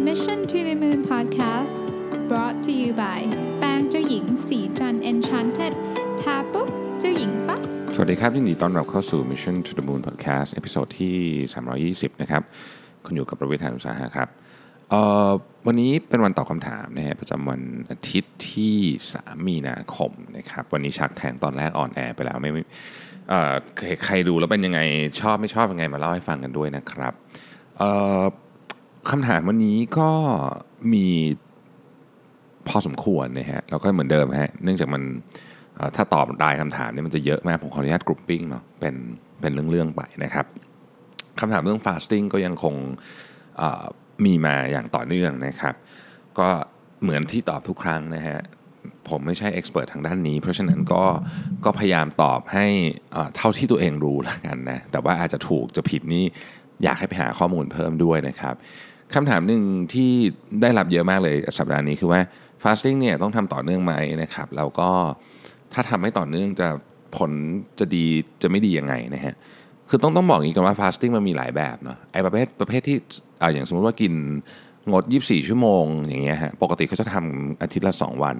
Mission to the Moon Podcast brought to you by แป้งเจ้าหญิงศรีจันทร์ Enchanted ทาปุ๊บเจ้าหญิงปั๊บสวัสดีครับยินดีต้อนรับเข้าสู่ Mission to the Moon Podcast episode ที่ 320 นะครับ คุณอยู่กับรวิศ หาญอุตสาหะครับเออวันนี้เป็นวันตอบคำถามนะฮะประจำวันอาทิตย์ที่ 3 มีนาคมนะครับ วันนี้ Shark Tank ตอนแรก on air ไปแล้วไม่ไม่เออใครดูแล้วเป็นยังไงชอบไม่ชอบยังไงมาเล่าให้ฟังกันด้วยนะครับเออ คำถามวันนี้ก็มีพอสมควรนะฮะแล้วก็เหมือนเดิมฮะเนื่องจากมันถ้าตอบรายคำถามเนี่ยมันจะเยอะมาก ผมขออนุญาต grouping เนาะเป็นเป็นเรื่องๆไปนะครับคำถามเรื่อง fasting ก็ยังคงมีมาอย่างต่อเนื่องนะครับ ก็เหมือนที่ตอบทุกครั้งนะฮะผมไม่ใช่ expert ทางด้านนี้ เพราะฉะนั้นก็ก็พยายามตอบให้เท่าที่ตัวเองรู้ล้วกันนะ แต่ว่าอาจจะถูกจะผิดนี่อยากให้ไปหาข้อมูลเพิ่มด้วยนะครับ คำถามหนึ่งที่ได้รับเยอะมากเลยสัปดาห์นี้คือว่า fasting เนี่ยต้องทำต่อเนื่องไหมนะครับแล้วก็ถ้าทำให้ต่อเนื่องจะผลจะดีจะไม่ดียังไงนะฮะคือต้องต้องบอกอย่างนี้ก่อนว่า fasting มันมีหลายแบบเนาะไอ้ประเภทประเภทที่อ่าอย่างสมมติว่ากินงด 24 ชั่วโมงอย่างเงี้ยฮะปกติเขาจะทำอาทิตย์ละ 2 วัน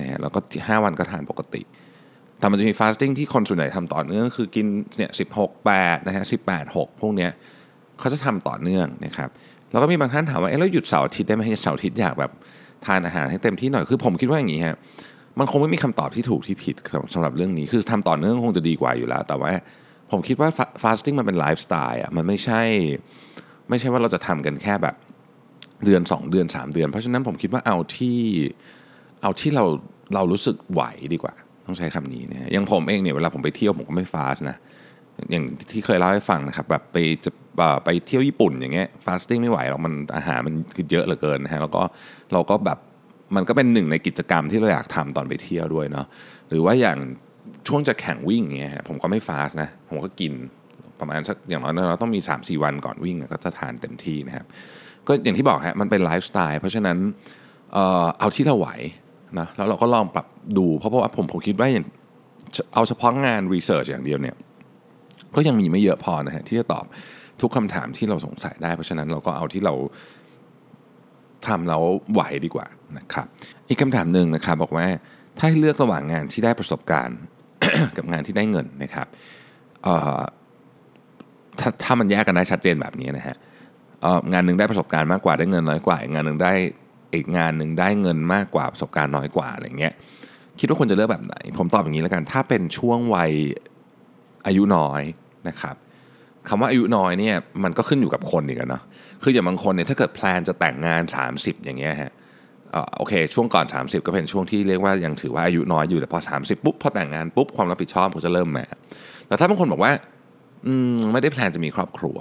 นะฮะแล้วก็ 5 วันก็ทานปกติ แต่มันจะมี fasting ที่คนส่วนใหญ่ทำต่อเนื่องคือกินเนี่ย16 8นะฮะ18 6พวกเนี้ยเขาจะทำต่อเนื่องนะครับ แล้วก็มีบางท่านถามว่าเอ๊ะแล้วหยุดเสาร์อาทิตย์ได้ไหมเสาร์อาทิตย์อยากแบบทานอาหารให้เต็มที่หน่อยคือผมคิดว่าอย่างนี้ฮะมันคงไม่มีคำตอบที่ถูกที่ผิดสำสำหรับเรื่องนี้ คือทำต่อเนื่องคงจะดีกว่าอยู่แล้ว แต่ว่าผมคิดว่า fasting มันเป็นไลฟ์สไตล์อะมันไม่ใช่ ไม่ใช่ว่าเราจะทำกันแค่แบบเดือน 2 เดือน 3 เดือน เพราะฉะนั้นผมคิดว่าเอาที่เอาที่เราเรารู้สึกไหวดีกว่า ต้องใช้คำนี้นะอย่างผมเองเนี่ยเวลาผมไปเที่ยวผมก็ไม่ฟาสนะอย่างที่เคยเล่าให้ฟังนะครับแบบไปจะ ไปเที่ยวญี่ปุ่นอย่างเงี้ยฟาสติ้งไม่ไหวหรอกมันอาหารมันคือเยอะเหลือเกินนะฮะแล้วก็เราก็แบบมันก็เป็นหนึ่งในกิจกรรมที่เราอยากทำตอนไปเที่ยวด้วยเนาะหรือว่าอย่างช่วงจะแข่งวิ่งเงี้ยผมก็ไม่ฟาสนะผมก็กินประมาณสักอย่างน้อยเราต้องมี 3-4 วันก่อนวิ่งก็จะทานเต็มที่นะครับก็อย่างที่บอกฮะมันเป็นไลฟ์สไตล์เพราะฉะนั้นเออเอาที่เราไหวนะแล้วเราก็ลองปรับดูเพราะเพราะว่าผมผมคิดว่าอย่างเอาเฉพาะงานรีเสิร์ชอย่างเดียวเนี่ยก็ยังมีไม่เยอะพอนะฮะที่จะตอบ ทุกคำถามที่เราสงสัยได้ เพราะฉะนั้นเราก็เอาที่เราทำแล้วไหวดีกว่านะครับ อีกคำถามหนึ่งนะครับบอกว่าถ้าให้เลือกระหว่างงานที่ได้ประสบการณ์ กับงานที่ได้เงินนะครับถ้าถ้ามันแยกกันได้ชัดเจนแบบนี้นะฮะงานหนึ่งได้ประสบการณ์มากกว่าได้เงินน้อยกว่า อีกงานหนึ่งได้อีกงานหนึ่งได้เงินมากกว่าประสบการณ์น้อยกว่าอะไรเงี้ยคิดว่าควรจะเลือกแบบไหน ผมตอบอย่างนี้แล้วกัน ถ้าเป็นช่วงวัยอายุน้อยนะครับ คำว่าอายุน้อยเนี่ยมันก็ขึ้นอยู่กับคนอีกอะเนาะคืออย่างบางคนเนี่ยถ้าเกิดแพลนจะแต่งงาน 30 อย่างเงี้ยฮะอ่อโอเค ช่วงก่อน 30 ก็เป็นช่วงที่เรียกว่ายังถือว่าอายุน้อยอยู่แต่พอ 30 ปุ๊บพอแต่งงานปุ๊บความรับผิดชอบก็จะเริ่มมาแต่ถ้าบางคนบอกว่าอืมไม่ได้แพลนจะมีครอบครัว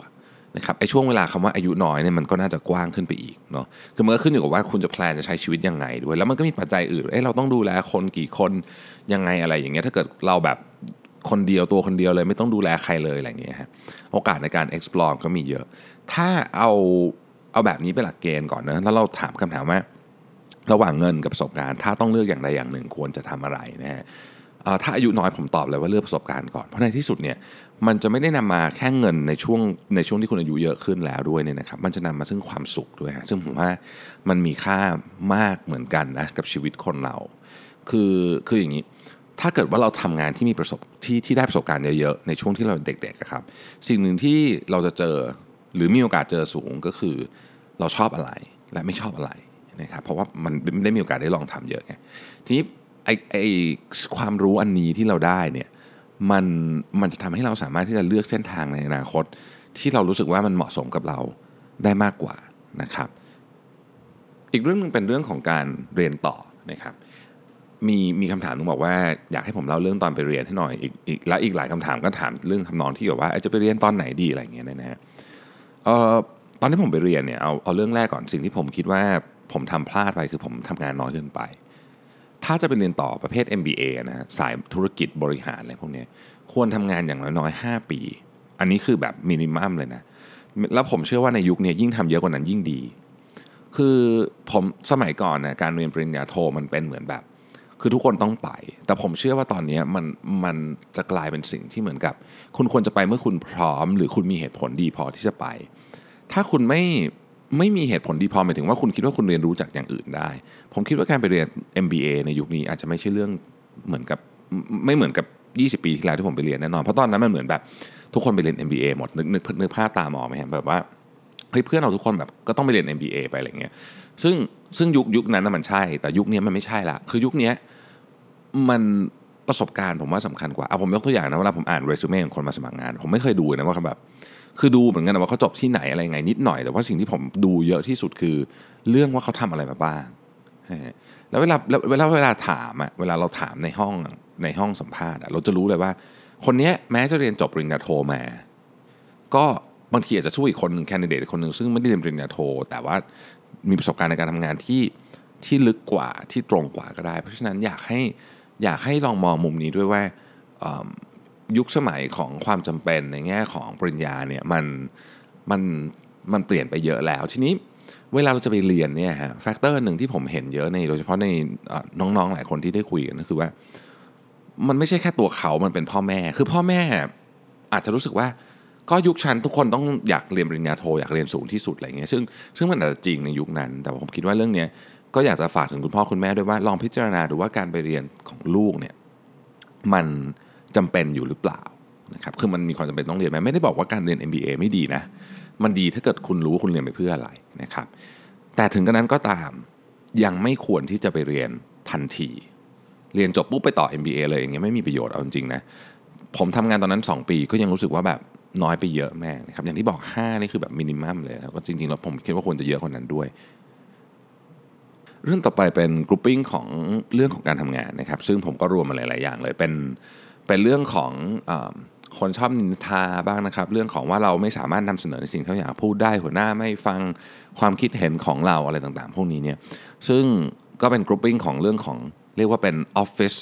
นะครับไอ้ช่วงเวลาคำว่าอายุน้อยเนี่ยมันก็น่าจะกว้างขึ้นไปอีกเนาะคือมันก็ขึ้นอยู่กับว่าคุณจะแพลนจะใช้ชีวิตยังไงด้วย แล้วมันก็มีปัจจัยอื่นเอ้เราต้องดูแลคนกี่คนยังไงอะไรอย่างเงี้ยถ้าเกิดเราแบบ คนเดียวตัวคนเดียวเลยไม่ต้องดูแลใครเลยอะไรอย่างเงี้ยฮะโอกาสในการ explore ก็มีเยอะ ถ้าเอาเอาแบบนี้เป็นหลักเกณฑ์ก่อนนะแล้วเราถามคำถามว่า ระหว่างเงินกับประสบการณ์ ถ้าต้องเลือกอย่างใดอย่างหนึ่งควรจะทำอะไรนะฮะถ้าอายุน้อยผมตอบเลยว่าเลือกประสบการณ์ก่อน เพราะในที่สุดเนี่ยมันจะไม่ได้นำมาแค่เงินในช่วงในช่วงที่คุณอายุเยอะขึ้นแล้วด้วยเนี่ยนะครับมันจะนำมาซึ่งความสุขด้วยฮะซึ่งผมว่ามันมีค่ามากเหมือนกันนะกับชีวิตคนเรา คือคืออย่างนี้ ถ้าเกิดว่าเราทำงานที่มีประสบที่ที่ได้ประสบการณ์เยอะๆในช่วงที่เราเด็กๆอะครับสิ่งหนึ่งที่เราจะเจอหรือมีโอกาสเจอสูงก็คือ เราชอบอะไรและไม่ชอบอะไรนะครับเพราะว่ามันไม่ได้มีโอกาสได้ลองทำเยอะไงทีนี้ไอไอความรู้อันนี้ที่เราได้เนี่ยมันมันจะทำให้เราสามารถที่จะเลือกเส้นทางในอนาคต ที่เรารู้สึกว่ามันเหมาะสมกับเราได้มากกว่านะครับ อีกเรื่องหนึงเป็นเรื่องของการเรียนต่อนะครับ มีมีคำถามหนึงบอกว่าอยากให้ผมเล่าเรื่องตอนไปเรียนให้หน่อยอีกอีกและอีกหลายคำถามก็ถามเรื่องทำนองที่แบบว่าจะไปเรียนตอนไหนดีอะไรอย่างเงี้ยนะฮะเอ่อตอนที่ผมไปเรียนเนี่ยเอาเอาเรื่องแรกก่อนสิ่งที่ผมคิดว่าผมทำพลาดไปคือผมทำงานน้อยเกินไป ถ้าจะไปเรียนต่อประเภท MBA นะฮะสายธุรกิจบริหารอะไรพวกนี้ควรทำงานอย่างน้อยๆ5ปี อันนี้คือแบบมินิมัมเลยนะแล้วผมเชื่อว่าในยุคนี้ยิ่งทำเยอะกว่านั้นยิ่งดี คือผมสมัยก่อนนะการเรียนปริญญาโทมันเป็นเหมือนแบบ คือทุกคนต้องไป แต่ผมเชื่อว่าตอนนี้มันมันจะกลายเป็นสิ่งที่เหมือนกับ คุณควรจะไปเมื่อคุณพร้อม หรือคุณมีเหตุผลดีพอที่จะไป ถ้าคุณไม่ไม่มีเหตุผลดีพอหมายถึงว่าคุณคิดว่าคุณเรียนรู้จากอย่างอื่นได้ ผมคิดว่าการไปเรียน MBA ในยุคนี้อาจจะไม่ใช่เรื่องเหมือนกับไม่เหมือนกับ 20 ปีที่แล้วที่ผมไปเรียนแน่นอนเพราะตอนนั้นมันเหมือนแบบทุกคนไปเรียน MBA หมดนึกนึกนึกภาพตามออกไหมครับแบบว่าเฮ้ยเพื่อนเราทุกคนแบบก็ต้องไปเรียน MBA ไปอะไรเงี้ย ซึ่งซึ่งยุคยุคนั้นมันใช่ แต่ยุคนี้มันไม่ใช่ละคือยุคนี้มันประสบการณ์ผมว่าสำคัญกว่าเอาผมยกตัวอย่างนะเวลาผมอ่านเรซูเม่ของคนมาสมัครงาน ผมไม่เคยดูนะว่าเขาแบบคือดูเหมือนกันนะว่าเขาจบที่ไหนอะไรไงนิดหน่อย แต่ว่าสิ่งที่ผมดูเยอะที่สุดคือ เรื่องว่าเขาทำอะไรมาบ้างแล้วเวลาเวลาเวลาถามอะเวลาเราถามในห้องในห้องสัมภาษณ์เราจะรู้เลยว่า คนนี้แม้จะเรียนจบปริญญาโทมา ก็บางทีอาจจะสู้อีกคนหนึ่งแคนดิเดตคนหนึ่งซึ่งไม่ได้เรียนปริญญาโท แต่ว่า มีประสบการณ์ในการทำงานที่ที่ลึกกว่าที่ตรงกว่าก็ได้ เพราะฉะนั้นอยากให้อยากให้ลองมองมุมนี้ด้วยว่ายุคสมัยของความจำเป็นในแง่ของปริญญาเนี่ยมันมันมันเปลี่ยนไปเยอะแล้ว ทีนี้เวลาเราจะไปเรียนเนี่ยฮะ factor หนึ่งที่ผมเห็นเยอะในโดยเฉพาะในน้องๆหลายคนที่ได้คุยกันก็คือว่า มันไม่ใช่แค่ตัวเขา มันเป็นพ่อแม่ คือพ่อแม่อาจจะรู้สึกว่า ก็ยุคฉันทุกคนต้องอยากเรียนปริญญาโทอยากเรียนสูงที่สุดอะไรเงี้ยซึ่งซึ่งมันอาจจะจริงในยุคนั้น แต่ผมคิดว่าเรื่องนี้ก็อยากจะฝากถึงคุณพ่อคุณแม่ด้วยว่าลองพิจารณาดูว่าการไปเรียนของลูกเนี่ยมันจำเป็นอยู่หรือเปล่านะครับคือมันมีความจำเป็นต้องเรียนไหมไม่ได้บอกว่าการเรียน MBA ไม่ดีนะ มันดีถ้าเกิดคุณรู้ว่าคุณเรียนไปเพื่ออะไรนะครับ แต่ถึงกระนั้นก็ตามยังไม่ควรที่จะไปเรียนทันที เรียนจบปุ๊บไปต่อ MBA เลยอย่างเงี้ยไม่มีประโยชน์เอาจริงๆนะผมทำงานตอนนั้น 2 ปีก็ยังรู้สึกว่าแบบ น้อยไปเยอะแม่นะครับอย่างที่บอก 5 นี่คือแบบมินิมัมเลยแล้วก็จริงๆแล้วผมคิดว่าควรจะเยอะคนนั้นด้วย เรื่องต่อไปเป็น grouping ของเรื่องของการทำงานนะครับ ซึ่งผมก็รวมมาหลายๆอย่างเลยเป็นเป็นเรื่องของอคนชอบนินทาบ้างนะครับ เรื่องของว่าเราไม่สามารถนำเสนอในสิ่งที่เราอยากพูดได้หัวหน้าไม่ฟังความคิดเห็นของเราอะไรต่างๆ พวกนี้เนี่ยซึ่งก็เป็น grouping ของเรื่องของเรียกว่าเป็น office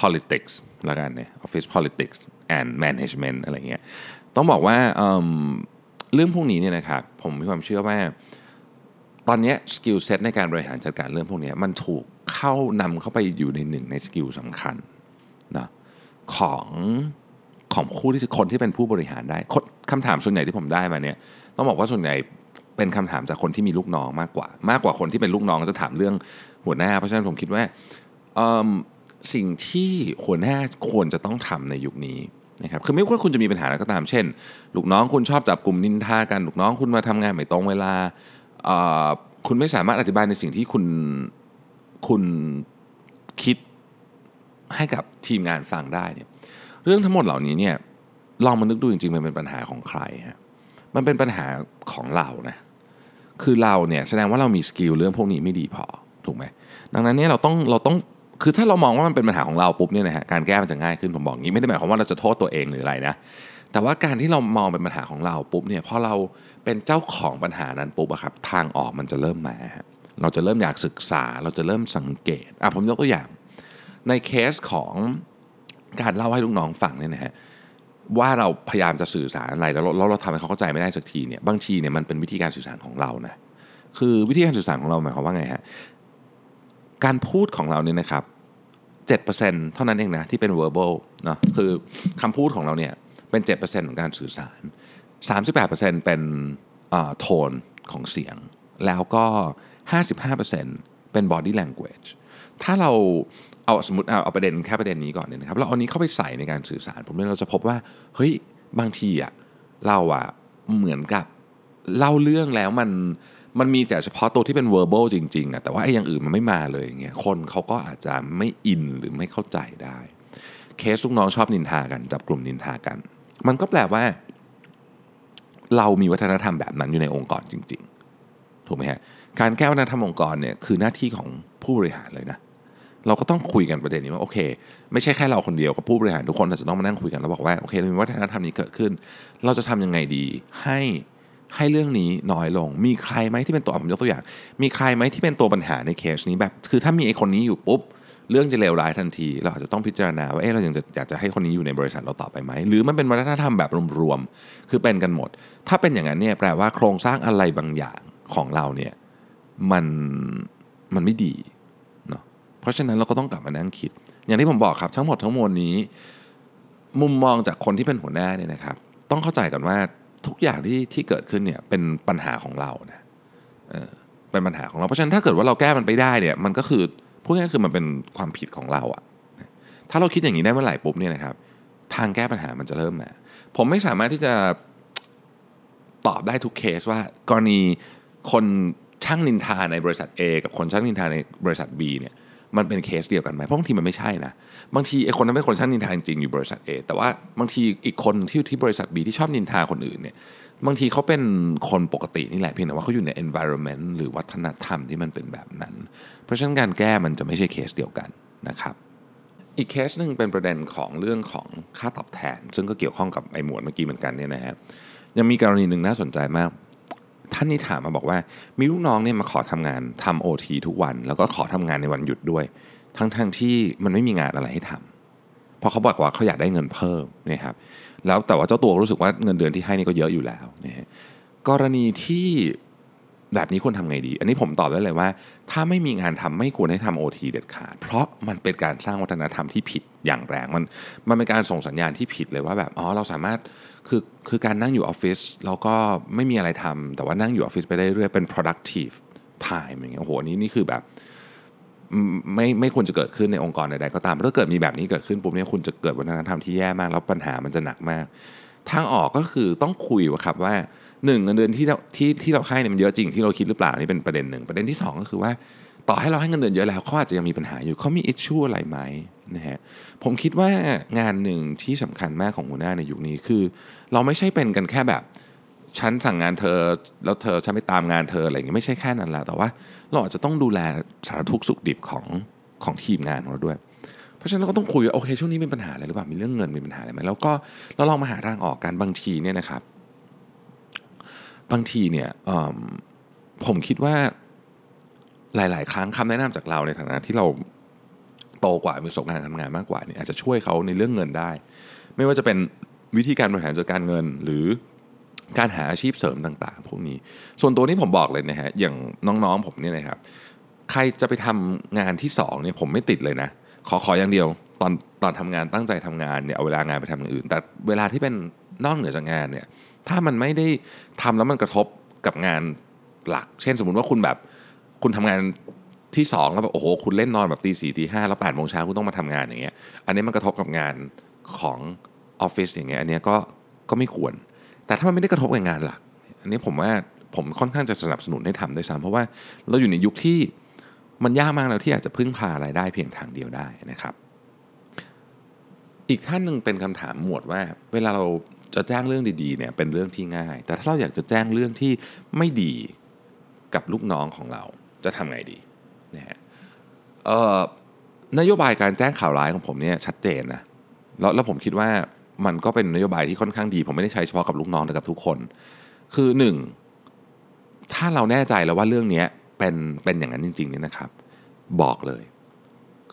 politics ละกันเนี่ย office politics and management อะไรเงี้ย ต้องบอกว่าเเรื่องพวกนี้เนี่ยนะครับผมมีความเชื่อว่าตอนนี้ skill set ในการบริหารจัดการเรื่องพวกนี้มันถูกเข้านำเข้าไปอยู่ในหนึ่งใน skill สำคัญนะของของผู้ที่คนที่เป็นผู้บริหารได้คำถามส่วนใหญ่ที่ผมได้มาเนี่ยต้องบอกว่าส่วนใหญ่เป็นคำถามจากคนที่มีลูกน้องมากกว่า มากกว่าคนที่เป็นลูกน้องจะถามเรื่องหัวหน้า เพราะฉะนั้นผมคิดว่าสิ่งที่หัวหน้าควรจะต้องทำในยุคนี้ นะครับคือไม่ว่าคุณจะมีปัญหาอะไรก็ตามเช่น ลูกน้องคุณชอบจับกลุ่มนินทากันลูกน้องคุณมาทำงานไม่ตรงเวลาคุณไม่สามารถอธิบายในสิ่งที่คุณคุณคิดให้กับทีมงานฟังได้เนี่ยเรื่องทั้งหมดเหล่านี้เนี่ยลองมานึกดูจริงๆมันเป็นปัญหาของใครฮะมันเป็นปัญหาของเรานะคือเราเนี่ยแสดงว่าเรามีสกิลเรื่องพวกนี้ไม่ดีพอถูกไหมดังนั้นเนี่ยเราต้องเราต้อง คือถ้าเรามองว่ามันเป็นปัญหาของเราปุ๊บเนี่ยนะฮะการแก้มันจะง่ายขึ้นผมบอกงี้ไม่ได้หมายความว่าเราจะโทษตัวเองหรืออะไรนะแต่ว่าการที่เรามองเป็นปัญหาของเราปุ๊บเนี่ยพอเราเป็นเจ้าของปัญหานั้นปุ๊บอะครับทางออกมันจะเริ่มมาเราจะเริ่มอยากศึกษา เราจะเริ่มสังเกตอะผมยกตัวอย่าง ในเคสของการเล่าให้ลูกน้องฟังเนี่ยนะฮะว่าเราพยายามจะสื่อสารอะไรแล้วเราเราทำให้เขาเข้าใจไม่ได้สักทีเนี่ยบางทีเนี่ยมันเป็นวิธีการสื่อสารของเรานะคือวิธีการสื่อสารของเราหมายความว่าไงฮะ การพูดของเราเนี่ยนะครับ7%เท่านั้นเองนะที่เป็น verbal เนาะคือคำพูดของเราเนี่ยเป็น 7%ของการสื่อสาร 38%เป็นโทนของเสียง แล้วก็ 55%เป็น body language ถ้าเราเอาสมมติเอาประเด็นแค่ประเด็นนี้ก่อนเนี่ยนะครับเราเอานี้เข้าไปใส่ในการสื่อสาร ผมเนี่ยเราจะพบว่าเฮ้ยบางทีอะเราอะเหมือนกับเล่าเรื่องแล้วมัน มันมีแต่เฉพาะตัวที่เป็น verbal จริงๆอะแต่ว่าไอ้อย่างอื่นมันไม่มาเลยอย่างเงี้ยคนเขาก็อาจจะไม่อินหรือไม่เข้าใจได้ เคสลูกน้องชอบนินทากัน จับกลุ่มนินทากัน มันก็แปลว่า เรามีวัฒนธรรมแบบนั้นอยู่ในองค์กรจริง ๆ ถูกไหมฮะการแก้วัฒนธรรมองค์กรเนี่ยคือหน้าที่ของผู้บริหารเลยนะเราก็ต้องคุยกันประเด็นนี้ว่าโอเค ไม่ใช่แค่เราคนเดียวกับผู้บริหารทุกคนเราจะต้องมานั่งคุยกันแล้วบอกว่าโอเคเรามีวัฒนธรรมนี้เกิดขึ้น เราจะทำยังไงดีให้ ให้เรื่องนี้น้อยลง มีใครไหมที่เป็นตัวผมยกตัวอย่าง มีใครไหมที่เป็นตัวปัญหาในเคสนี้แบบ คือถ้ามีไอ้คนนี้อยู่ปุ๊บ เรื่องจะเลวร้ายทันที เราอาจจะต้องพิจารณาว่าเออเรายังจะอยากจะให้คนนี้อยู่ในบริษัทเราต่อไปไหม หรือมันเป็นวัฒนธรรมแบบรวมๆ คือเป็นกันหมด ถ้าเป็นอย่างนั้นเนี่ยแปลว่าโครงสร้างอะไรบางอย่างของเราเนี่ยมันมันไม่ดีเนาะ เพราะฉะนั้นเราก็ต้องกลับมานั่งคิด อย่างที่ผมบอกครับทั้งหมดทั้งมวลนี้ มุมมองจากคนที่เป็นหัวหน้าเนี่ยนะครับ ต้องเข้าใจกันว่า ทุกอย่างที่ที่เกิดขึ้นเนี่ยเป็นปัญหาของเรานะเออเป็นปัญหาของเราเพราะฉะนั้นถ้าเกิดว่าเราแก้มันไปได้เนี่ยมันก็คือพูดง่ายๆคือมันเป็นความผิดของเราอะถ้าเราคิดอย่างนี้ได้เมื่อไหร่ปุ๊บเนี่ยนะครับ ทางแก้ปัญหามันจะเริ่มมาผมไม่สามารถที่จะตอบได้ทุกเคสว่ากรณีคนช่างนินทาในบริษัท A กับคนช่างนินทาในบริษัท B เนี่ย มันเป็นเคสเดียวกันไหมเพราะบางทีมันไม่ใช่นะบางทีไอ้คนนั้นเป็นคนช่างนินทาจริงอยู่บริษัท A แต่ว่าบางทีอีกคนที่ที่บริษัท B ที่ชอบนินทาคนอื่นเนี่ยบางทีเขาเป็นคนปกตินี่แหละเพียงแต่ว่าเขาอยู่ใน environment หรือวัฒนธรรมที่มันเป็นแบบนั้น เพราะฉะนั้นการแก้มันจะไม่ใช่เคสเดียวกันนะครับ อีกเคสหนึ่งเป็นประเด็นของเรื่องของค่าตอบแทน ซึ่งก็เกี่ยวข้องกับไอ้หมวดเมื่อกี้เหมือนกันเนี่ยนะฮะยังมีกรณีหนึ่งน่าสนใจมาก ท่านนี้ถามมาบอกว่า มีลูกน้องเนี่ยมาขอทำงานทำโอทีทุกวัน แล้วก็ขอทำงานในวันหยุดด้วย ทั้งๆทที่มันไม่มีงานอะไรให้ทำเพราะเขาบอกว่าเขาอยากได้เงินเพิ่มนะครับแล้วแต่ว่าเจ้าตัวรู้สึกว่าเงินเดือนที่ให้นี่ก็เยอะอยู่แล้วนะฮะกรณีที่แบบนี้ควรทำไงดี อันนี้ผมตอบได้เลยว่า ถ้าไม่มีงานทำไม่ควรให้ทำโอทีเด็ดขาด เพราะมันเป็นการสร้างวัฒนธรรมที่ผิดอย่างแรง มันมันเป็นการส่งสัญญาณที่ผิดเลยว่าแบบอ๋อเราสามารถ คือคือการนั่งอยู่ออฟฟิศแล้วก็ไม่มีอะไรทำแต่ว่านั่งอยู่ออฟฟิศไปได้เรื่อยเป็น productive time อย่างเงี้ยโอ้โหนี่นี่คือแบบไม่ไม่ควรจะเกิดขึ้นในองค์กรใดๆก็ตาม ถ้าเกิดมีแบบนี้เกิดขึ้นปุ๊บเนี่ยคุณจะเกิดวัฒนธรรมที่แย่มาก แล้วปัญหามันจะหนักมาก ทางออกก็คือต้องคุยว่าครับว่าหนึ่งเงินเดือนที่ที่ที่เราให้เนี่ยมันเยอะจริงที่เราคิดหรือเปล่านี่เป็นประเด็นหนึ่งประเด็นที่ 2 ก็คือว่า ต่อให้เราให้เงินเดือนเยอะแล้วเขาอาจจะยังมีปัญหาอยู่เขามีอิชชูอะไรไหมนะฮะผมคิดว่างานหนึ่งที่สำคัญมากของหัวหน้าในยุคนี้คือ เราไม่ใช่เป็นกันแค่แบบฉันสั่งงานเธอแล้วเธอฉันไปตามงานเธออะไรอย่างเงี้ยไม่ใช่แค่นั้นละแต่ว่าเราอาจจะต้องดูแลสารทุกข์สุขดิบของของทีมงานของเราด้วย เพราะฉะนั้นเราก็ต้องคุยว่าโอเคช่วงนี้มีปัญหาอะไรหรือเปล่ามีเรื่องเงินมีปัญหาอะไรไหมแล้วก็เราลองมาหาทางออกกันบางทีเนี่ยนะครับ บางทีเนี่ยผมคิดว่า หลาย ๆ ครั้งคำแนะนำจากเราในฐานะที่เราโตกว่ามีประสบการณ์ทำงานมากกว่าเนี่ยอาจจะช่วยเขาในเรื่องเงินได้ ไม่ว่าจะเป็นวิธีการบริหารจัดการเงินหรือการหาอาชีพเสริมต่างๆ พวกนี้ ส่วนตัวนี้ผมบอกเลยนะฮะอย่างน้องๆผมเนี่ยนะครับใครจะไปทำงานที่2เนี่ยผมไม่ติดเลยนะ ขอขออย่างเดียวตอนตอนทำงานตั้งใจทำงานเนี่ยเอาเวลางานไปทำอย่างอื่น แต่เวลาที่เป็นนอกเหนือจากงานเนี่ยถ้ามันไม่ได้ทำแล้วมันกระทบกับงานหลัก เช่นสมมุติว่าคุณแบบ คุณทำงานที่2แล้วแบบโอ้โหคุณเล่นนอนแบบตีสี่ตีห้าแล้วแปดโมงเช้าคุณต้องมาทำงานอย่างเงี้ยอันนี้มันกระทบกับงานของออฟฟิศอย่างเงี้ยอันนี้ก็ก็ไม่ควร แต่ถ้ามันไม่ได้กระทบกับงานหลัก อันนี้ผมว่าผมค่อนข้างจะสนับสนุนให้ทำด้วยซ้ำเพราะว่าเราอยู่ในยุคที่มันยากมากแล้วที่อาจจะพึ่งพารายได้เพียงทางเดียวได้นะครับ อีกท่านหนึ่งเป็นคำถามหมวดว่า เวลาเราจะแจ้งเรื่องดีๆเนี่ยเป็นเรื่องที่ง่าย แต่ถ้าเราอยากจะแจ้งเรื่องที่ไม่ดีกับลูกน้องของเรา จะทำไงดีนะฮะนโยบายการแจ้งข่าวร้ายของผมเนี่ยชัดเจนนะแล้วแล้วผมคิดว่ามันก็เป็นนโยบายที่ค่อนข้างดี ผมไม่ได้ใช้เฉพาะกับลูกน้องแต่กับทุกคน คือหนึ่งถ้าเราแน่ใจแล้วว่าเรื่องนี้เป็นเป็นอย่างนั้นจริงๆเนี่ยนะครับ บอกเลย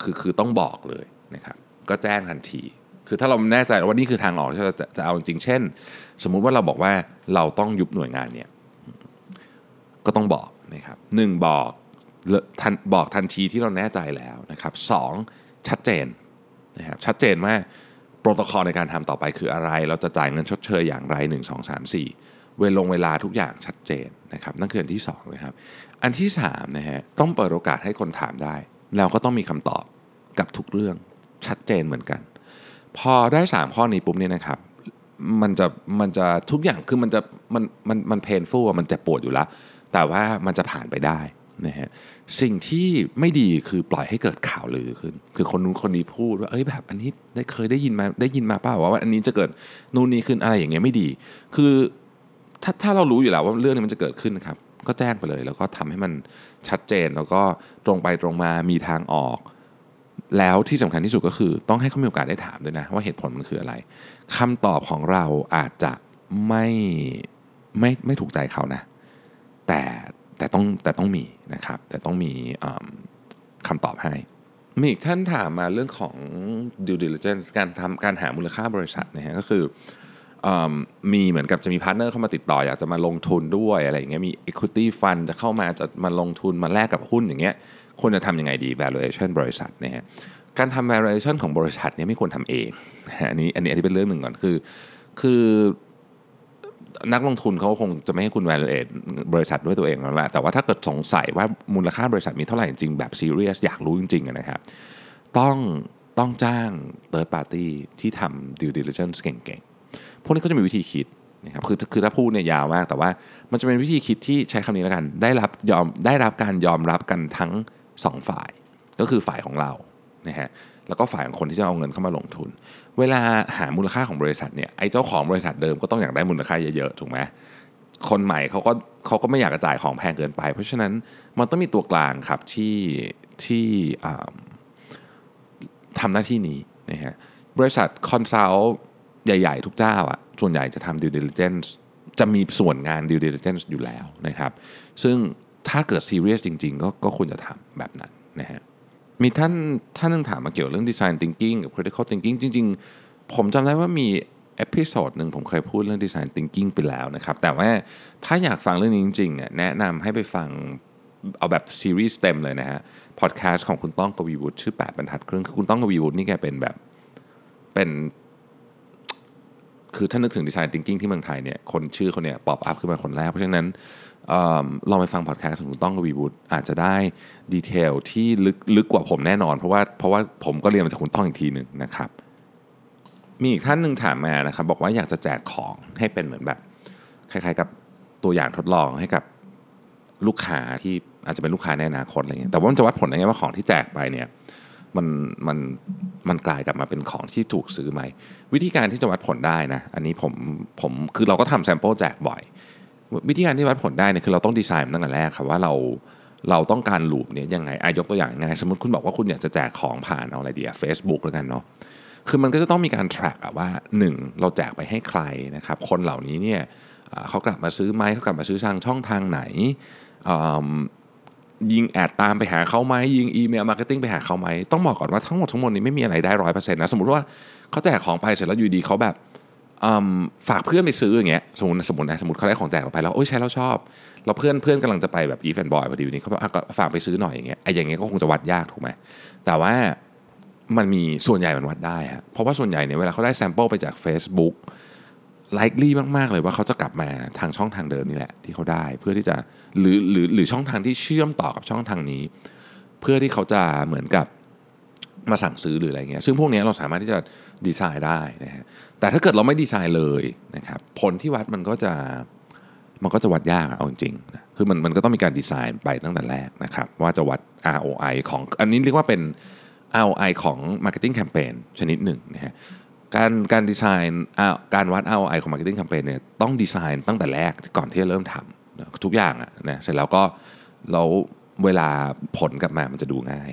คือคือต้องบอกเลยนะครับ ก็แจ้งทันที คือถ้าเราแน่ใจว่านี่คือทางออกที่เราจะจะเอาจริงเช่น สมมุติว่าเราบอกว่าเราต้องยุบหน่วยงานเนี่ยก็ต้องบอกนะครับหนึ่งบอก ทันบอกทันทีที่เราแน่ใจแล้วนะครับสองชัดเจนนะครับชัดเจนว่าโปรโตคอลในการทำต่อไปคืออะไร เราจะจ่ายเงินชดเชยอย่างไร 1 2 3 4 เวลงเวลาทุกอย่างชัดเจนนะครับนั่นคืออันที่2นะครับอันที่3นะฮะต้องเปิดโอกาสให้คนถามได้ เราก็ต้องมีคำตอบกับทุกเรื่องชัดเจนเหมือนกัน พอได้ 3 ข้อนี้ปุ๊บเนี่ยนะครับมันจะมันจะทุกอย่างคือมันจะมันมันมันเพนฟูมันเจะปวดอยู่แล้ว แต่ว่ามันจะผ่านไปได้ นะฮะสิ่งที่ไม่ดีคือปล่อยให้เกิดข่าวลือขึ้น คือคนนู้นคนนี้พูดว่าเอ้ยแบบอันนี้ได้เคยได้ยินมาได้ยินมาเปล่าว่าอันนี้จะเกิดนู่นนี่ขึ้นอะไรอย่างเงี้ยไม่ดี คือถ้าถ้าเรารู้อยู่แล้วว่าเรื่องนี้มันจะเกิดขึ้นนะครับ ก็แจ้งไปเลย แล้วก็ทำให้มันชัดเจนแล้วก็ตรงไปตรงมามีทางออก แล้วที่สำคัญที่สุดก็คือ ต้องให้เขามีโอกาสได้ถามด้วยนะ ว่าเหตุผลมันคืออะไรคำตอบของเราอาจจะไม่ไม่ไม่ถูกใจเขานะ แต่ แต่ต้องแต่ต้องมีนะครับ แต่ต้องมีคำตอบให้ มีอีกท่านถามมาเรื่องของ due diligence การทำการหามูลค่าบริษัทนะฮะก็คือมีเหมือนกับจะมี partner เข้ามาติดต่ออยากจะมาลงทุนด้วยอะไรอย่างเงี้ยมี equity fund จะเข้ามาจะมาลงทุนมาแลกกับหุ้นอย่างเงี้ยควรจะทำยังไงดี valuation บริษัทนะฮะการทำ valuation ของบริษัทเนี่ยไม่ควรทำเองอันนี้อันนี้อันนี้เป็นเรื่องหนึ่งก่อนคือ คือ นักลงทุนเขาคงจะไม่ให้คุณ valuate บริษัทด้วยตัวเองแล้วแหละแต่ว่าถ้าเกิดสงสัยว่ามูลค่าบริษัทมีเท่าไหร่จริงแบบ serious อยากรู้จริงๆนะครับต้องต้องจ้าง third party ที่ทำ due diligence เก่งๆ พวกนี้ก็จะมีวิธีคิดนะครับคือคือถ้าพูดเนี่ยยาวมาก แต่ว่ามันจะเป็นวิธีคิดที่ใช้คำนี้แล้วกัน ได้รับยอมได้รับการยอมรับกันทั้งสองฝ่าย ก็คือฝ่ายของเรานะฮะ แล้วก็ฝ่ายของคนที่จะเอาเงินเข้ามาลงทุน เวลาหามูลค่าของบริษัทเนี่ยไอ้เจ้าของบริษัทเดิมก็ต้องอยากได้มูลค่าเยอะๆถูกไหมคนใหม่เขาก็เขาก็ไม่อยากกระจายของแพงเกินไป เพราะฉะนั้นมันต้องมีตัวกลางครับที่ที่ทำหน้าที่นี้นะฮะบริษัท consult ใหญ่ ๆ ทุกเจ้าอะส่วนใหญ่จะทำ due diligence จะมีส่วนงาน due diligence อยู่แล้วนะครับ ซึ่งถ้าเกิด serious จริง ๆ ก็ก็ควรจะทำแบบนั้นนะฮะ มีท่านท่านนึงถามมาเกี่ยวเรื่อง design thinking กับ critical thinking จริง ๆ ผมจำได้ว่ามี episode หนึ่งผมเคยพูดเรื่อง design thinking ไปแล้วนะครับ แต่ว่าถ้าอยากฟังเรื่องนี้จริงๆแนะนำให้ไปฟังเอาแบบซีรีส์เต็มเลยนะฮะพอดแคสต์ของคุณต้องกวีวุฒิชื่อ 8บรรทัดครึ่งคือคุณต้องกวีวุฒินี่แกเป็นแบบเป็น คือถ้านึกถึงดีไซน์ thinking ที่เมืองไทยเนี่ยคนชื่อคนเนี่ย pop up ขึ้นมาคนแรก เพราะฉะนั้น ลองไปฟังพอดแคสต์ของคุณต้องกวีวุฒิอาจจะได้ detail ที่ลึกลึกกว่าผมแน่นอน เพราะว่าเพราะว่าผมก็เรียนมาจากคุณต้องอีกทีหนึ่งนะครับ มีอีกท่านหนึ่งถามมานะครับ บอกว่าอยากจะแจกของให้เป็นเหมือนแบบคล้ายๆกับตัวอย่างทดลองให้กับลูกค้าที่อาจจะเป็นลูกค้าในอนาคตอะไรเงี้ยแต่ว่ามันจะวัดผลได้ไงว่าของที่แจกไปเนี่ยมันมันมันกลายกลับมาเป็นของที่ถูกซื้อไหม วิธีการที่จะวัดผลได้นะ อันนี้ผมผมคือเราก็ทำแซมเปิลแจกบ่อย วิธีการที่วัดผลได้เนี่ยคือเราต้องดีไซน์ตั้งแต่แรกครับว่าเราเราต้องการลูปเนี่ยยังไงอายกตัวอย่างง่ายสมมติคุณบอกว่าคุณอยากจะแจกของผ่านเอาอะไรดีอะเฟซบุ๊กแล้วกันเนาะคือมันก็จะต้องมีการ track อะว่า 1 เราแจกไปให้ใครนะครับคนเหล่านี้เนี่ยเขากลับมาซื้อไหมเขากลับมาซื้อทางช่องทางไหนยิง ad ตามไปหาเขาไหมยิง email marketing ไปหาเขาไหมต้องบอกก่อนว่าทั้งหมดทั้งมวลนี้ไม่มีอะไรได้ร้อยเปอร์เซ็นต์นะสมมติว่าเขาแจกของไปเสร็จแล้วอยู่ดีเขาแบบ ฝากเพื่อนไปซื้ออย่างเงี้ยสมมติสมมตินะสมมติเขาได้ของแจกเราไปแล้วโอ้ยใช้แล้วชอบเราเพื่อนเพื่อนกำลังจะไปแบบ EVEANDBOY พอดีวันนี้เขาบอกฝากไปซื้อหน่อยอย่างเงี้ยไอ้อย่างเงี้ยก็คงจะวัดยากถูกไหมแต่ว่ามันมีส่วนใหญ่มันวัดได้ฮะเพราะว่าส่วนใหญ่เนี่ยเวลาเขาได้แซมเปิลไปจาก Facebook likely มาก ๆ เลยว่าเขาจะกลับมาทางช่องทางเดิมนี่แหละ ที่เขาได้เพื่อที่จะหรือหรือหรือช่องทางที่เชื่อมต่อกับช่องทางนี้ เพื่อที่เขาจะเหมือนกับมาสั่งซื้อหรืออะไรเงี้ยซึ่งพวกนี้เราสามารถที่จะดีไซน์ได้นะฮะ แต่ถ้าเกิดเราไม่ดีไซน์เลยนะครับผลที่วัดมันก็จะมันก็จะวัดยากเอาจริงๆนะคือมันมันก็ต้องมีการดีไซน์ไปตั้งแต่แรกนะครับ ว่าจะวัด ROI ของอันนี้เรียกว่าเป็น ROI ของ Marketing Campaign ชนิดหนึ่งนะฮะการการดีไซน์การวัด ROI ของ Marketing Campaign เนี่ยต้องดีไซน์ตั้งแต่แรกก่อนที่จะเริ่มทำทุกอย่างอะนะเสร็จแล้วก็เราเวลาผลกลับมามันจะดูง่าย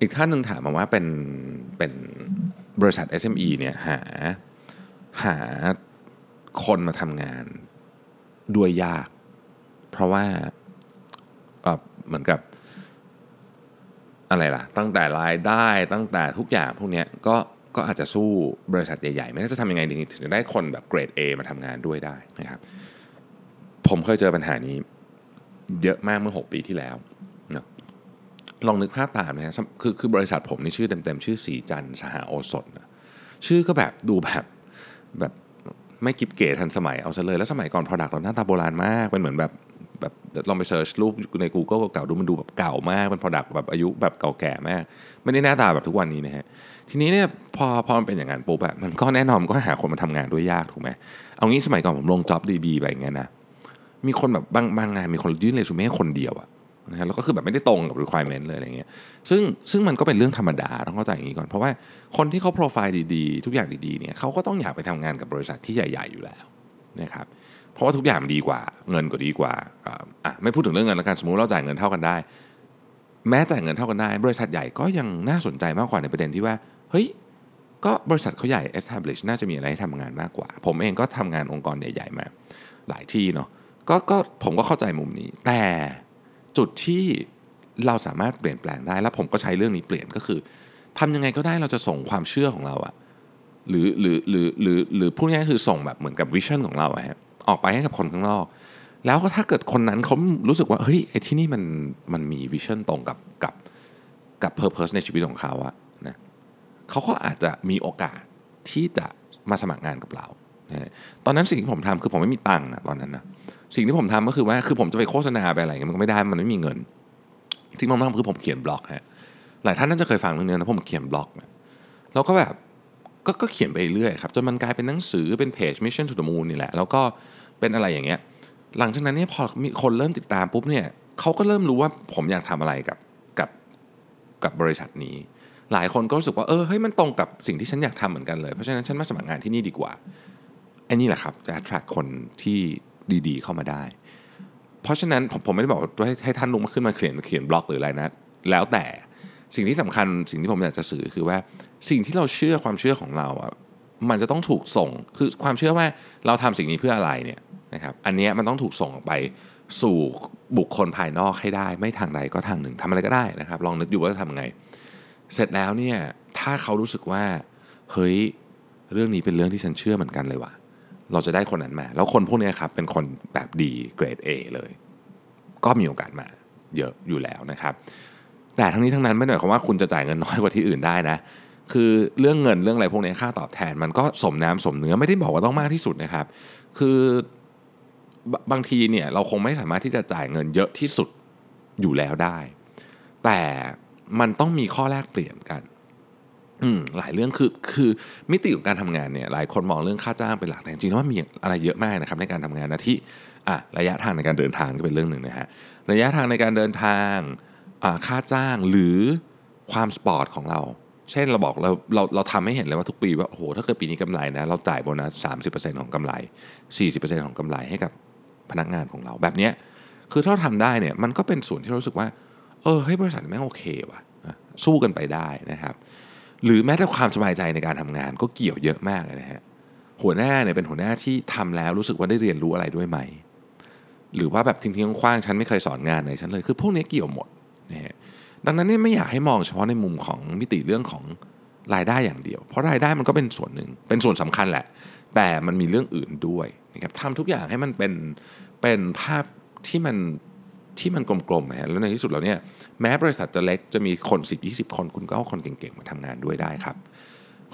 อีกท่านหนึ่งถามมาว่าเป็นเป็นบริษัท SME เนี่ยหา หาคนมาทำงานด้วยยาก เพราะว่าเหมือนกับอะไรล่ะ ตั้งแต่รายได้ตั้งแต่ทุกอย่างพวกนี้ก็ก็อาจจะสู้บริษัทใหญ่ๆ ไม่รู้จะทำยังไงถึงจะได้คนแบบเกรด A มาทำงานด้วยได้นะครับ ผมเคยเจอปัญหานี้เยอะมากเมื่อ 6 ปีที่แล้วนะลองนึกภาพตามนะฮะคือคือบริษัทผมนี่ชื่อเต็มๆ ชื่อสีจันสหโอสถนะชื่อก็แบบดูแบบ แบบไม่กิบเก๋ทันสมัยเอาซะเลย แล้วสมัยก่อน Product เราหน้าตาโบราณมากเป็นเหมือนแบบแบบลองไปเซิร์ชรูปใน Google เก่าดูมันดูแบบเก่ามากเป็น Product แบบอายุแบบเก่าแก่มากไม่ได้หน้าตาแบบทุกวันนี้นะฮะทีนี้เนี่ยพอพอมันเป็นอย่างนั้นปุ๊บแบบมันก็แน่นอนก็หาคนมาทำงานด้วยยากถูกไหมเอางี้สมัยก่อนผมลง job DB ไปอย่างเงี้ยนะมีคนแบบบางบางงานมีคนยื่นเรซูเม่คนเดียวอะ นะฮะแล้วก็คือแบบไม่ได้ตรงกับ requirement เลยอะไรเงี้ยซึ่งซึ่งมันก็เป็นเรื่องธรรมดาต้องเข้าใจอย่างนี้ก่อน เพราะว่าคนที่เขาโปรไฟล์ดีๆ ทุกอย่างดีๆเนี่ยเขาก็ต้องอยากไปทำงานกับบริษัทที่ใหญ่ๆอยู่แล้วนะครับเพราะว่าทุกอย่างมันดีกว่าเงินก็ดีกว่าอะไม่พูดถึงเรื่องเงินแล้วกันสมมติเราจ่ายเงินเท่ากันได้ แม้จ่ายเงินเท่ากันได้ บริษัทใหญ่ก็ยังน่าสนใจมากกว่าในประเด็นที่ว่าเฮ้ยก็บริษัทเขาใหญ่ establish น่าจะมีอะไรให้ทำงานมากกว่า ผมเองก็ทำงานองค์กรใหญ่ ๆ มา หลายที่เนาะก็ก็ผมก็เข้าใจมุมนี้ แต่ จุดที่เราสามารถเปลี่ยนแปลงได้ แล้วผมก็ใช้เรื่องนี้เปลี่ยนก็คือทำยังไงก็ได้เราจะส่งความเชื่อของเราอะหรือหรือหรือหรือหรือพูดง่ายๆคือส่งแบบเหมือนกับ vision ของเราอะฮะออกไปให้กับคนข้างนอก แล้วก็ถ้าเกิดคนนั้นเขารู้สึกว่าเฮ้ยไอ้ที่นี่มันมันมี vision ตรงกับกับกับ purpose ในชีวิตของเขาอะนะเขาก็อาจจะมีโอกาสที่จะมาสมัครงานกับเรานะตอนนั้นสิ่งที่ผมทำคือผมไม่มีตังค์นะตอนนั้นนะ สิ่งที่ผมทำก็คือว่าคือผมจะไปโฆษณาไปอะไรเงี้ยมันก็ไม่ได้มันไม่มีเงินที่ผมทำคือผมเขียนบล็อกฮะหลายท่านน่าจะเคยฟังเรื่องนี้นะผมเขียนบล็อกนะแล้วก็แบบก็ก็เขียนไปเรื่อยครับจนมันกลายเป็นหนังสือเป็นเพจ Mission to the Moon นี่แหละ แล้วก็เป็นอะไรอย่างเงี้ยหลังจากนั้นเนี่ยพอมีคนเริ่มติดตามปุ๊บเนี่ยเขาก็เริ่มรู้ว่าผมอยากทำอะไรกับกับกับบริษัทนี้ หลายคนก็รู้สึกว่าเออเฮ้ยมันตรงกับสิ่งที่ฉันอยากทำเหมือนกันเลย เพราะฉะนั้นฉันมาสมัครงานที่นี่ดีกว่าไอ้นี่แหละครับจะ attract คนที่ ดีๆ เข้ามาได้ เพราะฉะนั้นผมผมไม่ได้บอกว่าให้ท่านลุงมาขึ้นมาเขียนเขียนบล็อกหรืออะไรนะ แล้วแต่สิ่งที่สำคัญสิ่งที่ผมอยากจะสื่อคือว่าสิ่งที่เราเชื่อความเชื่อของเราอะมันจะต้องถูกส่งคือความเชื่อว่าเราทำสิ่งนี้เพื่ออะไรเนี่ยนะครับอันนี้มันต้องถูกส่งออกไปสู่บุคคลภายนอกให้ได้ ไม่ทางใดก็ทางหนึ่งทำอะไรก็ได้นะครับ ลองนึกดูว่าจะทำไง เสร็จแล้วเนี่ยถ้าเขารู้สึกว่าเฮ้ยเรื่องนี้เป็นเรื่องที่ฉันเชื่อเหมือนกันเลยว่ะ เราจะได้คนนั้นมา แล้วคนพวกนี้ครับเป็นคนแบบดีเกรด A เลย ก็มีโอกาสมาเยอะอยู่แล้วนะครับ แต่ทั้งนี้ทั้งนั้นไม่ได้หมายความว่าคุณจะจ่ายเงินน้อยกว่าที่อื่นได้นะ คือเรื่องเงินเรื่องอะไรพวกนี้ค่าตอบแทน มันก็สมน้ำสมเนื้อไม่ได้บอกว่าต้องมากที่สุดนะครับ คือบางทีเนี่ยเราคงไม่สามารถที่จะจ่ายเงินเยอะที่สุดอยู่แล้วได้ แต่มันต้องมีข้อแลกเปลี่ยนกัน อืมหลายเรื่องคือคือมิติของการทำงานเนี่ยหลายคนมองเรื่องค่าจ้างเป็นหลักแต่จริงๆแล้วมันมีอะไรเยอะมากนะครับในการทำงานนะที่อะระยะทางในการเดินทางก็เป็นเรื่องหนึ่งนะฮะระยะทางในการเดินทางอ่าค่าจ้างหรือความสปอร์ตของเรา เช่นเราบอกเราเราเราทำให้เห็นเลยว่าทุกปีว่าโอ้โหถ้าเกิดปีนี้กำไรนะเราจ่ายโบนัสสามสิบเปอร์เซ็นต์ของกำไรสี่สิบเปอร์เซ็นต์ของกำไรให้กับพนักงานของเราแบบเนี้ยคือถ้าเราทำได้เนี่ยมันก็เป็นส่วนที่รู้สึกว่า เออให้บริษัทแม่งโอเคว่ะนะสู้กันไปได้นะครับ หรือแม้แต่ความสบายใจในการทำงานก็เกี่ยวเยอะมากเลยนะฮะหัวหน้าเนี่ยเป็นหัวหน้าที่ทำแล้วรู้สึกว่าได้เรียนรู้อะไรด้วยไหม หรือว่าแบบทิ้งๆคว้างๆฉันไม่เคยสอนงานไหนฉันเลยคือพวกนี้เกี่ยวหมดนะฮะดังนั้นเนี่ยไม่อยากให้มองเฉพาะในมุมของมิติเรื่องของรายได้อย่างเดียว เพราะรายได้มันก็เป็นส่วนหนึ่งเป็นส่วนสำคัญแหละ แต่มันมีเรื่องอื่นด้วยนะครับทำทุกอย่างให้มันเป็นเป็นภาพที่มัน ที่มันกลมๆฮะแล้วในที่สุดแล้วเนี่ยแม้บริษัทจะเล็กจะมีคน 10 20 คน คุณก็เอาคนเก่งๆมาทำงานด้วยได้ครับ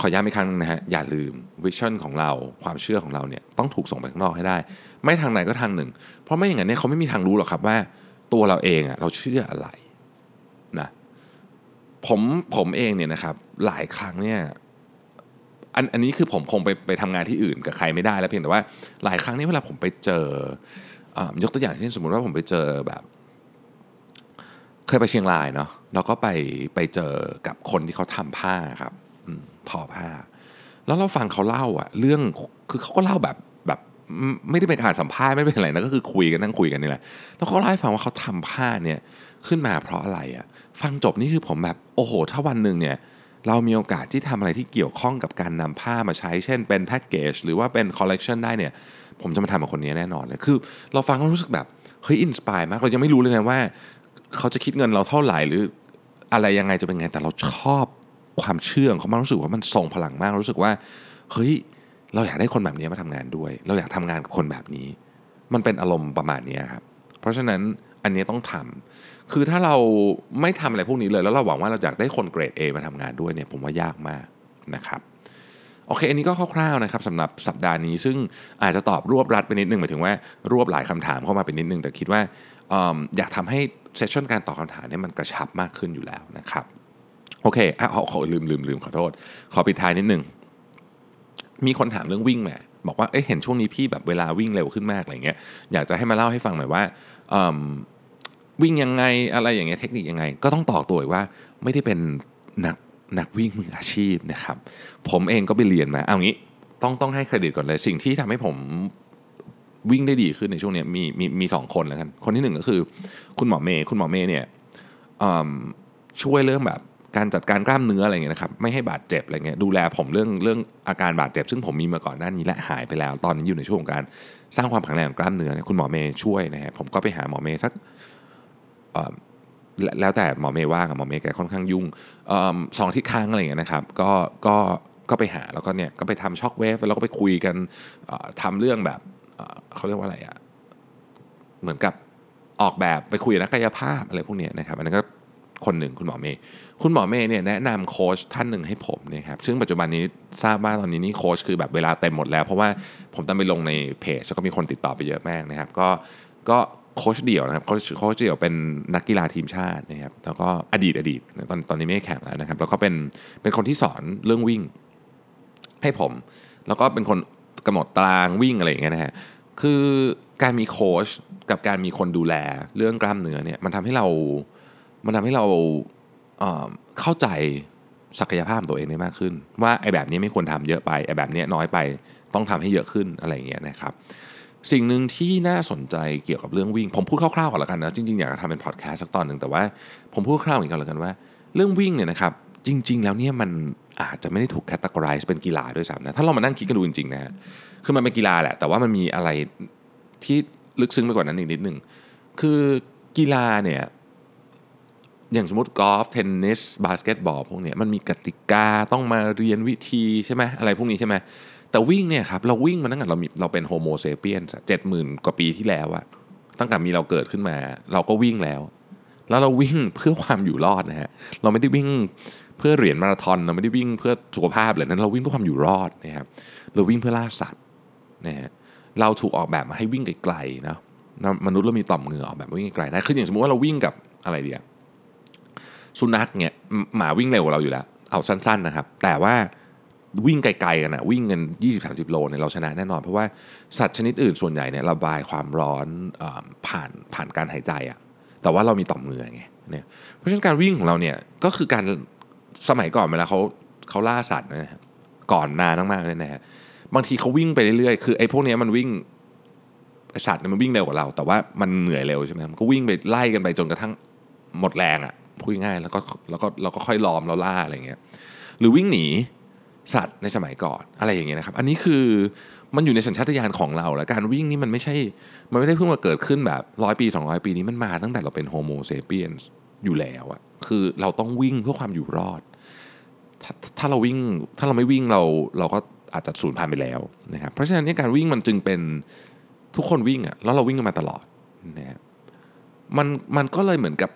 ขอย้ำอีกครั้งนึงนะฮะอย่าลืมวิชั่นของเราความเชื่อของเราเนี่ยต้องถูกส่งไปข้างนอกให้ได้ ไม่ทางไหนก็ทางหนึ่ง เพราะไม่อย่างนั้นเนี่ยเขาไม่มีทางรู้หรอกครับว่าตัวเราเองอะเราเชื่ออะไรนะผมผมเองเนี่ยนะครับหลายครั้งเนี่ยอันอันนี้คือผมคงไปไปทำงานที่อื่นกับใครไม่ได้แล้วเพียงแต่ว่าหลายครั้งนี่เวลาผมไปเจอ ยกตัวอย่างเช่นสมมติว่าผมไปเจอแบบ เคยไปเชียงรายเนาะแล้วก็ไปไปเจอกับคนที่เขาทำผ้าครับทอผ้า แล้วเราฟังเขาเล่าอะเรื่องคือเขาก็เล่าแบบแบบไม่ได้เป็นการสัมภาษณ์ไม่เป็นอะไรนะก็คือคุยกันนั่งคุยกันนี่แหละแล้วเขาเล่าให้ฟังว่าเขาทำผ้าเนี่ยขึ้นมาเพราะอะไรอะฟังจบนี่คือผมแบบโอ้โห ถ้าวันหนึ่งเนี่ยเรามีโอกาสที่ทำอะไรที่เกี่ยวข้องกับการนำผ้ามาใช้ เช่นเป็นแพ็กเกจหรือว่าเป็นคอลเลกชันได้เนี่ย ผมจะมาทำกับคนนี้แน่นอนเลยคือ เราฟังแล้วรู้สึกแบบเฮ้ย inspire มากเรายังไม่รู้เลยนะว่า เขาจะคิดเงินเราเท่าไหร่หรืออะไรยังไงจะเป็นไง แต่เราชอบความเชื่อของเขามากรู้สึกว่ามันส่งพลังมากรู้สึกว่าเฮ้ยเราอยากได้คนแบบนี้มาทำงานด้วย เราอยากทำงานกับคนแบบนี้ มันเป็นอารมณ์ประมาณนี้ครับเพราะฉะนั้นอันนี้ต้องทำคือถ้าเราไม่ทำอะไรพวกนี้เลย แล้วเราหวังว่าเราอยากได้คนเกรด A มาทำงานด้วยเนี่ยผมว่ายากมากนะครับ โอเค อันนี้ก็คร่าวๆนะครับสำหรับสัปดาห์นี้ ซึ่งอาจจะตอบรวบรัดไปนิดนึงหมายถึงว่ารวบหลายคำถามเข้ามาเป็นนิดนึง แต่คิดว่าออยากทำให้เซสชั่นการตอบคำถามเนี่ยมันกระชับมากขึ้นอยู่แล้วนะครับโอเคอะขอลืมลืมลืมขอโทษ ขอปิดท้ายนิดนึง มีคนถามเรื่องวิ่งแหมบอกว่าเอ้ยเห็นช่วงนี้พี่แบบเวลาวิ่งเร็วขึ้นมากอะไรเงี้ยอยากจะให้มาเล่าให้ฟังหน่อยว่าวิ่งยังไงอะไรอย่างเงี้ยเทคนิคยังไง ก็ต้องต่อตัวอีกว่าไม่ได้เป็นนัก นักวิ่งมืออาชีพนะครับ ผมเองก็ไปเรียนมา เอางี้ต้องต้องให้เครดิตก่อนเลย สิ่งที่ทำให้ผมวิ่งได้ดีขึ้นในช่วงนี้มีมีมีสองคนแล้วกัน คนที่หนึ่งก็คือ คุณหมอเมย์คุณหมอเมย์เนี่ยช่วยเรื่องแบบการจัดการกล้ามเนื้ออะไรเงี้ยนะครับไม่ให้บาดเจ็บอะไรเงี้ยดูแลผมเรื่องเรื่องอาการบาดเจ็บ ซึ่งผมมีมาก่อนหน้านี้และหายไปแล้ว ตอนนี้อยู่ในช่วงของการสร้างความแข็งแรงของกล้ามเนื้อเนี่ยคุณหมอเมย์ช่วยนะฮะผมก็ไปหาหมอเมย์สัก แล้วแต่หมอเมย์ว่างอะหมอเมย์แกค่อนข้างยุ่งเอสองอาทิตย์ครั้งอะไรอย่างเงี้ยนะครับก็ก็ก็ไปหาแล้วก็เนี่ยก็ไปทำ shock wave แล้วก็ไปคุยกันออทำเรื่องแบบเออเขาเรียกว่าอะไรอะเหมือนกับเออแบบไปคุยนักกายภาพอะไรพวกเนี้ยนะครับอันนั้นก็คนหนึ่งคุณหมอเมย์คุณหมอเมย์เนี่ยแนะนำโค้ชท่านหนึ่งให้ผมเนี่ยครับซึ่งปัจจุบันนี้ทราบว่าตอนนี้นี่โค้ชคือแบบเวลาเต็มหมดแล้ว เพราะว่าผมต้องไปลงในเพจแล้วก็มีคนติดต่อไปเยอะมากนะครับ ก็ก็ โค้ชเดี่ยวนะครับโค้ชโค้ชเดี่ยวเป็นนักกีฬาทีมชาตินะครับแล้วก็อดีตอดีตตอนตอนนี้ไม่แข่งแล้วนะครับ แล้วก็เป็นเป็นคนที่สอนเรื่องวิ่งให้ผม แล้วก็เป็นคนกำหนดตารางวิ่งอะไรอย่างเงี้ยนะฮะคือการมีโค้ชกับการมีคนดูแลเรื่องกล้ามเนื้อเนี่ยมันทำให้เรา มันทำให้เราเเข้าใจศักยภาพตัวเองได้มากขึ้น ว่าไอ้แบบนี้ไม่ควรทำเยอะไปไอ้แบบนี้น้อยไปต้องทำให้เยอะขึ้นอะไรอย่างเงี้ยนะครับ สิ่งหนึ่งที่น่าสนใจเกี่ยวกับเรื่องวิ่ง ผมพูดคร่าวๆก่อนละกันนะ จริงๆ อยากจะทำเป็นพอดแคสต์สักตอนหนึ่งแต่ว่าผมพูดคร่าวๆอย่างกันละกันว่า เรื่องวิ่งเนี่ยนะครับจริง ๆ แล้วเนี่ยมันอาจจะไม่ได้ถูก categorize เป็นกีฬาด้วยซ้ำนะถ้าเรามานั่งคิดกันดูจริงๆนะฮะคือมันเป็นกีฬาแหละ แต่ว่ามันมีอะไรที่ลึกซึ้งไปกว่านั้นอีกนิดหนึ่งคือกีฬาเนี่ยอย่างสมมติกอล์ฟเทนนิสบาสเกตบอลพวกเนี้ยมันมีกติกาต้องมาเรียนวิธีใช่ไหมอะไรพวกนี้ใช่ไหม แต่วิ่งเนี่ยครับเราวิ่งมาตั้งแต่เราเราเป็น Homo sapiens เจ็ดหมื่นกว่าปีที่แล้วอะตั้งแต่มีเราเกิดขึ้นมา เราก็วิ่งแล้ว แล้วเราวิ่งเพื่อความอยู่รอดนะฮะเราไม่ได้วิ่งเพื่อเหรียญมาราธอนเราไม่ได้วิ่งเพื่อสุขภาพเลยนั้นเราวิ่งเพื่อความอยู่รอดนะครับเราวิ่งเพื่อล่าสัตว์นะฮะเราถูกออกแบบมาให้วิ่งไกลๆนะมนุษย์เรามีต่อมเหงื่อออกแบบวิ่งไกลได้คืออย่างสมมติว่าเราวิ่งกับอะไรเดียสุนัขเนี่ยหมาวิ่งเร็วกว่าเราอยู่แล้วเอาสั้น ๆนะครับ แต่ว่า วิ่งไกลๆกันนะวิ่งกัน20-30 โลเนี่ยเราชนะแน่นอน เพราะว่าสัตว์ชนิดอื่นส่วนใหญ่เนี่ยระบายความร้อนอผ่านผ่านการหายใจอะแต่ว่าเรามีต่อมเหงื่อไงเนี่ยเพราะฉะนั้นการวิ่งของเราเนี่ยก็คือการสมัยก่อนเวลาเขาเขาล่าสัตว์นะก่อนนานมากๆเลยนะฮะบางทีเขาวิ่งไปเรื่อยๆคือไอ้พวกนี้มันวิ่งสัตว์มันวิ่งเร็วกว่าเรา แต่ว่ามันเหนื่อยเร็วใช่ไหมมันก็วิ่งไปไล่กันไปจนกระทั่งหมดแรงอะ่ะพูดง่ายแล้วก็แล้วก็เราก็ค่อยล้อมแล้วล่าอะไรเงี้ยหรือวิ่งหนี สัตว์ในสมัยก่อนอะไรอย่างเงี้ยนะครับ อันนี้คือมันอยู่ในสัญชาตญาณของเราแล้วการวิ่งนี่มันไม่ใช่ มันไม่ได้เพิ่งมาเกิดขึ้นแบบร้อยปี 200 ปีนี้มันมาตั้งแต่เราเป็นโฮโมเซเปียนอยู่แล้วอะคือเราต้องวิ่งเพื่อความอยู่รอดถ้าถ้าเราวิ่งถ้าเราไม่วิ่งเราเราก็อาจจะสูญพันธุ์ไปแล้วนะครับเพราะฉะนั้นการวิ่งมันจึงเป็นทุกคนวิ่งอะแล้วเราวิ่งกันมาตลอดนะครับมันมันก็เลยเหมือนกับ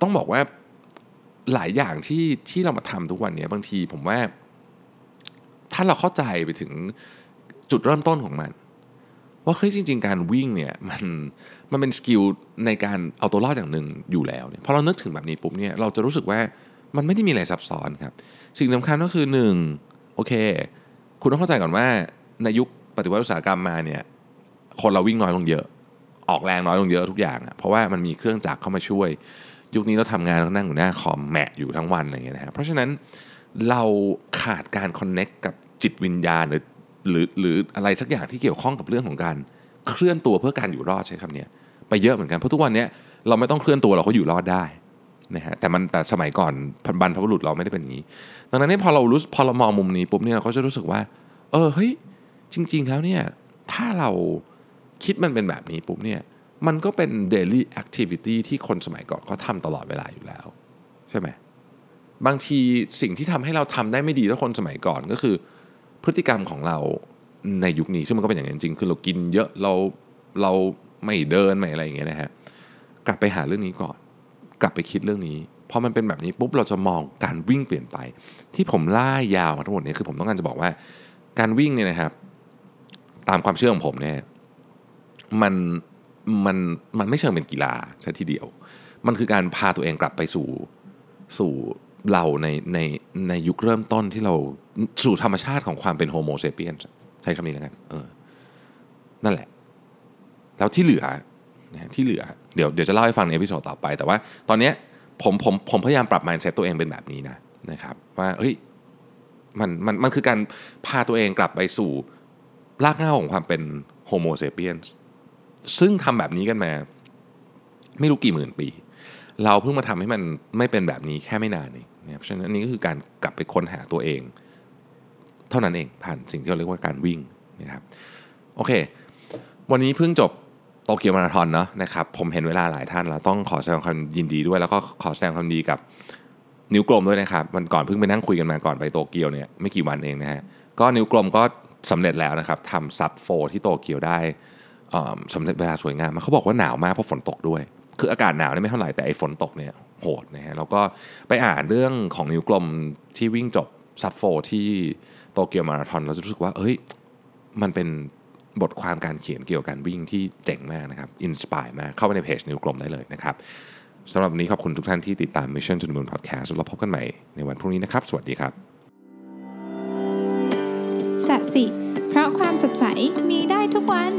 ต้องบอกว่าหลายอย่างที่ที่เรามาทำทุกวันนี้บางทีผมว่า ถ้าเราเข้าใจไปถึงจุดเริ่มต้นของมัน ว่าเฮ้ยจริง ๆ การวิ่งเนี่ยมันมันเป็นสกิลในการเอาตัวรอดอย่างหนึ่งอยู่แล้วเนี่ยพอเรานึกถึงแบบนี้ปุ๊บเนี่ยเราจะรู้สึกว่ามันไม่ได้มีอะไรซับซ้อนครับ สิ่งสำคัญก็คือหนึ่งโอเค คุณต้องเข้าใจก่อนว่าในยุคปฏิวัติอุตสาหกรรมมาเนี่ยคนเราวิ่งน้อยลงเยอะ ออกแรงน้อยลงเยอะทุกอย่างอะเพราะว่ามันมีเครื่องจักรเข้ามาช่วย ยุคนี้เราทำงานเรานั่งอยู่หน้าคอมแมะอยู่ทั้งวันอะไรอย่างเงี้ยนะครับเพราะฉะนั้น เราขาดการคอนเน็กกับจิตวิญญาณหรือหรือหรืออะไรสักอย่างที่เกี่ยวข้องกับเรื่องของการเคลื่อนตัวเพื่อการอยู่รอดใช้คำนี้ไปเยอะเหมือนกันเพราะทุกวันนี้เราไม่ต้องเคลื่อนตัวเราก็อยู่รอดได้นะฮะแต่มันแต่สมัยก่อนบรรพบุรุษเราไม่ได้เป็นอย่างนี้ ดังนั้นพอเรารู้พอเรามองมุมนี้ปุ๊บเนี่ยเราก็จะรู้สึกว่า เออเฮ้ยจริง ๆ แล้วเนี่ยถ้าเราคิดมันเป็นแบบนี้ปุ๊บเนี่ยมันก็เป็น daily activity ที่คนสมัยก่อนเขาทำตลอดเวลาอยู่แล้ว ใช่ไหม บางทีสิ่งที่ทำให้เราทำได้ไม่ดีเท่าคนสมัยก่อนก็คือ พฤติกรรมของเราในยุคนี้ซึ่งมันก็เป็นอย่างนั้นจริงคือเรากินเยอะเราเราไม่เดินไม่อะไรอย่างเงี้ยนะฮะกลับไปหาเรื่องนี้ก่อน กลับไปคิดเรื่องนี้พอมันเป็นแบบนี้ปุ๊บเราจะมองการวิ่งเปลี่ยนไป ที่ผมล่ายาวมาทั้งหมดนี้คือผมต้องการจะบอกว่า การวิ่งเนี่ยนะครับ ตามความเชื่อของผมเนี่ยมันมันมันไม่เชิงเป็นกีฬาใช่ทีเดียว มันคือการพาตัวเองกลับไปสู่สู่ เราในในในยุคเริ่มต้นที่เราสู่ธรรมชาติของความเป็น Homo sapiens ใช้คำนี้แล้วกันเออนั่นแหละ แล้วที่เหลือนะที่เหลือเดี๋ยวเดี๋ยวจะเล่าให้ฟังใน episode ต่อไป แต่ว่าตอนเนี้ยผมผมผมพยายามปรับ mindset ตัวเองเป็นแบบนี้นะนะครับ ว่าเฮ้ยมันมันมันคือการพาตัวเองกลับไปสู่รากเหง้าของความเป็นโฮโมเซเปียนซึ่งทำแบบนี้กันมา ไม่รู้กี่หมื่นปี เราเพิ่งมาทำให้มันไม่เป็นแบบนี้แค่ไม่นานเอง เพราะฉะนั้นนี้ก็คือการกลับไปค้นหาตัวเอง เท่านั้นเองผ่านสิ่งที่เราเรียกว่าการวิ่งนะครับโอเค วันนี้เพิ่งจบโตเกียวมาราธอนเนาะนะครับผมเห็นเวลาหลายท่านแล้วต้องขอแสดงความยินดีด้วย แล้วก็ขอแสดงความดีกับนิ้วกลมด้วยนะครับวันก่อนเพิ่งไปนั่งคุยกันมาก่อนไปโตเกียวเนี่ยไม่กี่วันเองนะฮะก็นิ้วกลมก็สำเร็จแล้วนะครับทำ sub four ที่โตเกียวได้สำเร็จเวลาสวยงามมาเขาบอกว่าหนาวมากเพราะฝนตกด้วย คืออากาศหนาวนี่ไม่เท่าไหร่แต่ไอ้ฝนตกเนี่ย โหดนะฮะแล้วก็ไปอ่านเรื่องของนิ้วกลมที่วิ่งจบ sub four ที่โตเกียวมาราธอนเราจะรู้สึกว่าเฮ้ยมันเป็นบทความการเขียนเกี่ยวกับการวิ่งที่เจ๋งมากนะครับ inspire มากเข้าไปในเพจนิ้วกลมได้เลยนะครับสำหรับวันนี้ขอบคุณทุกท่านที่ติดตาม Mission to the Moon Podcast แล้วพบกันใหม่ในวันพรุ่งนี้นะครับ สวัสดีครับสัสิ เพราะความสดใสมีได้ทุกวัน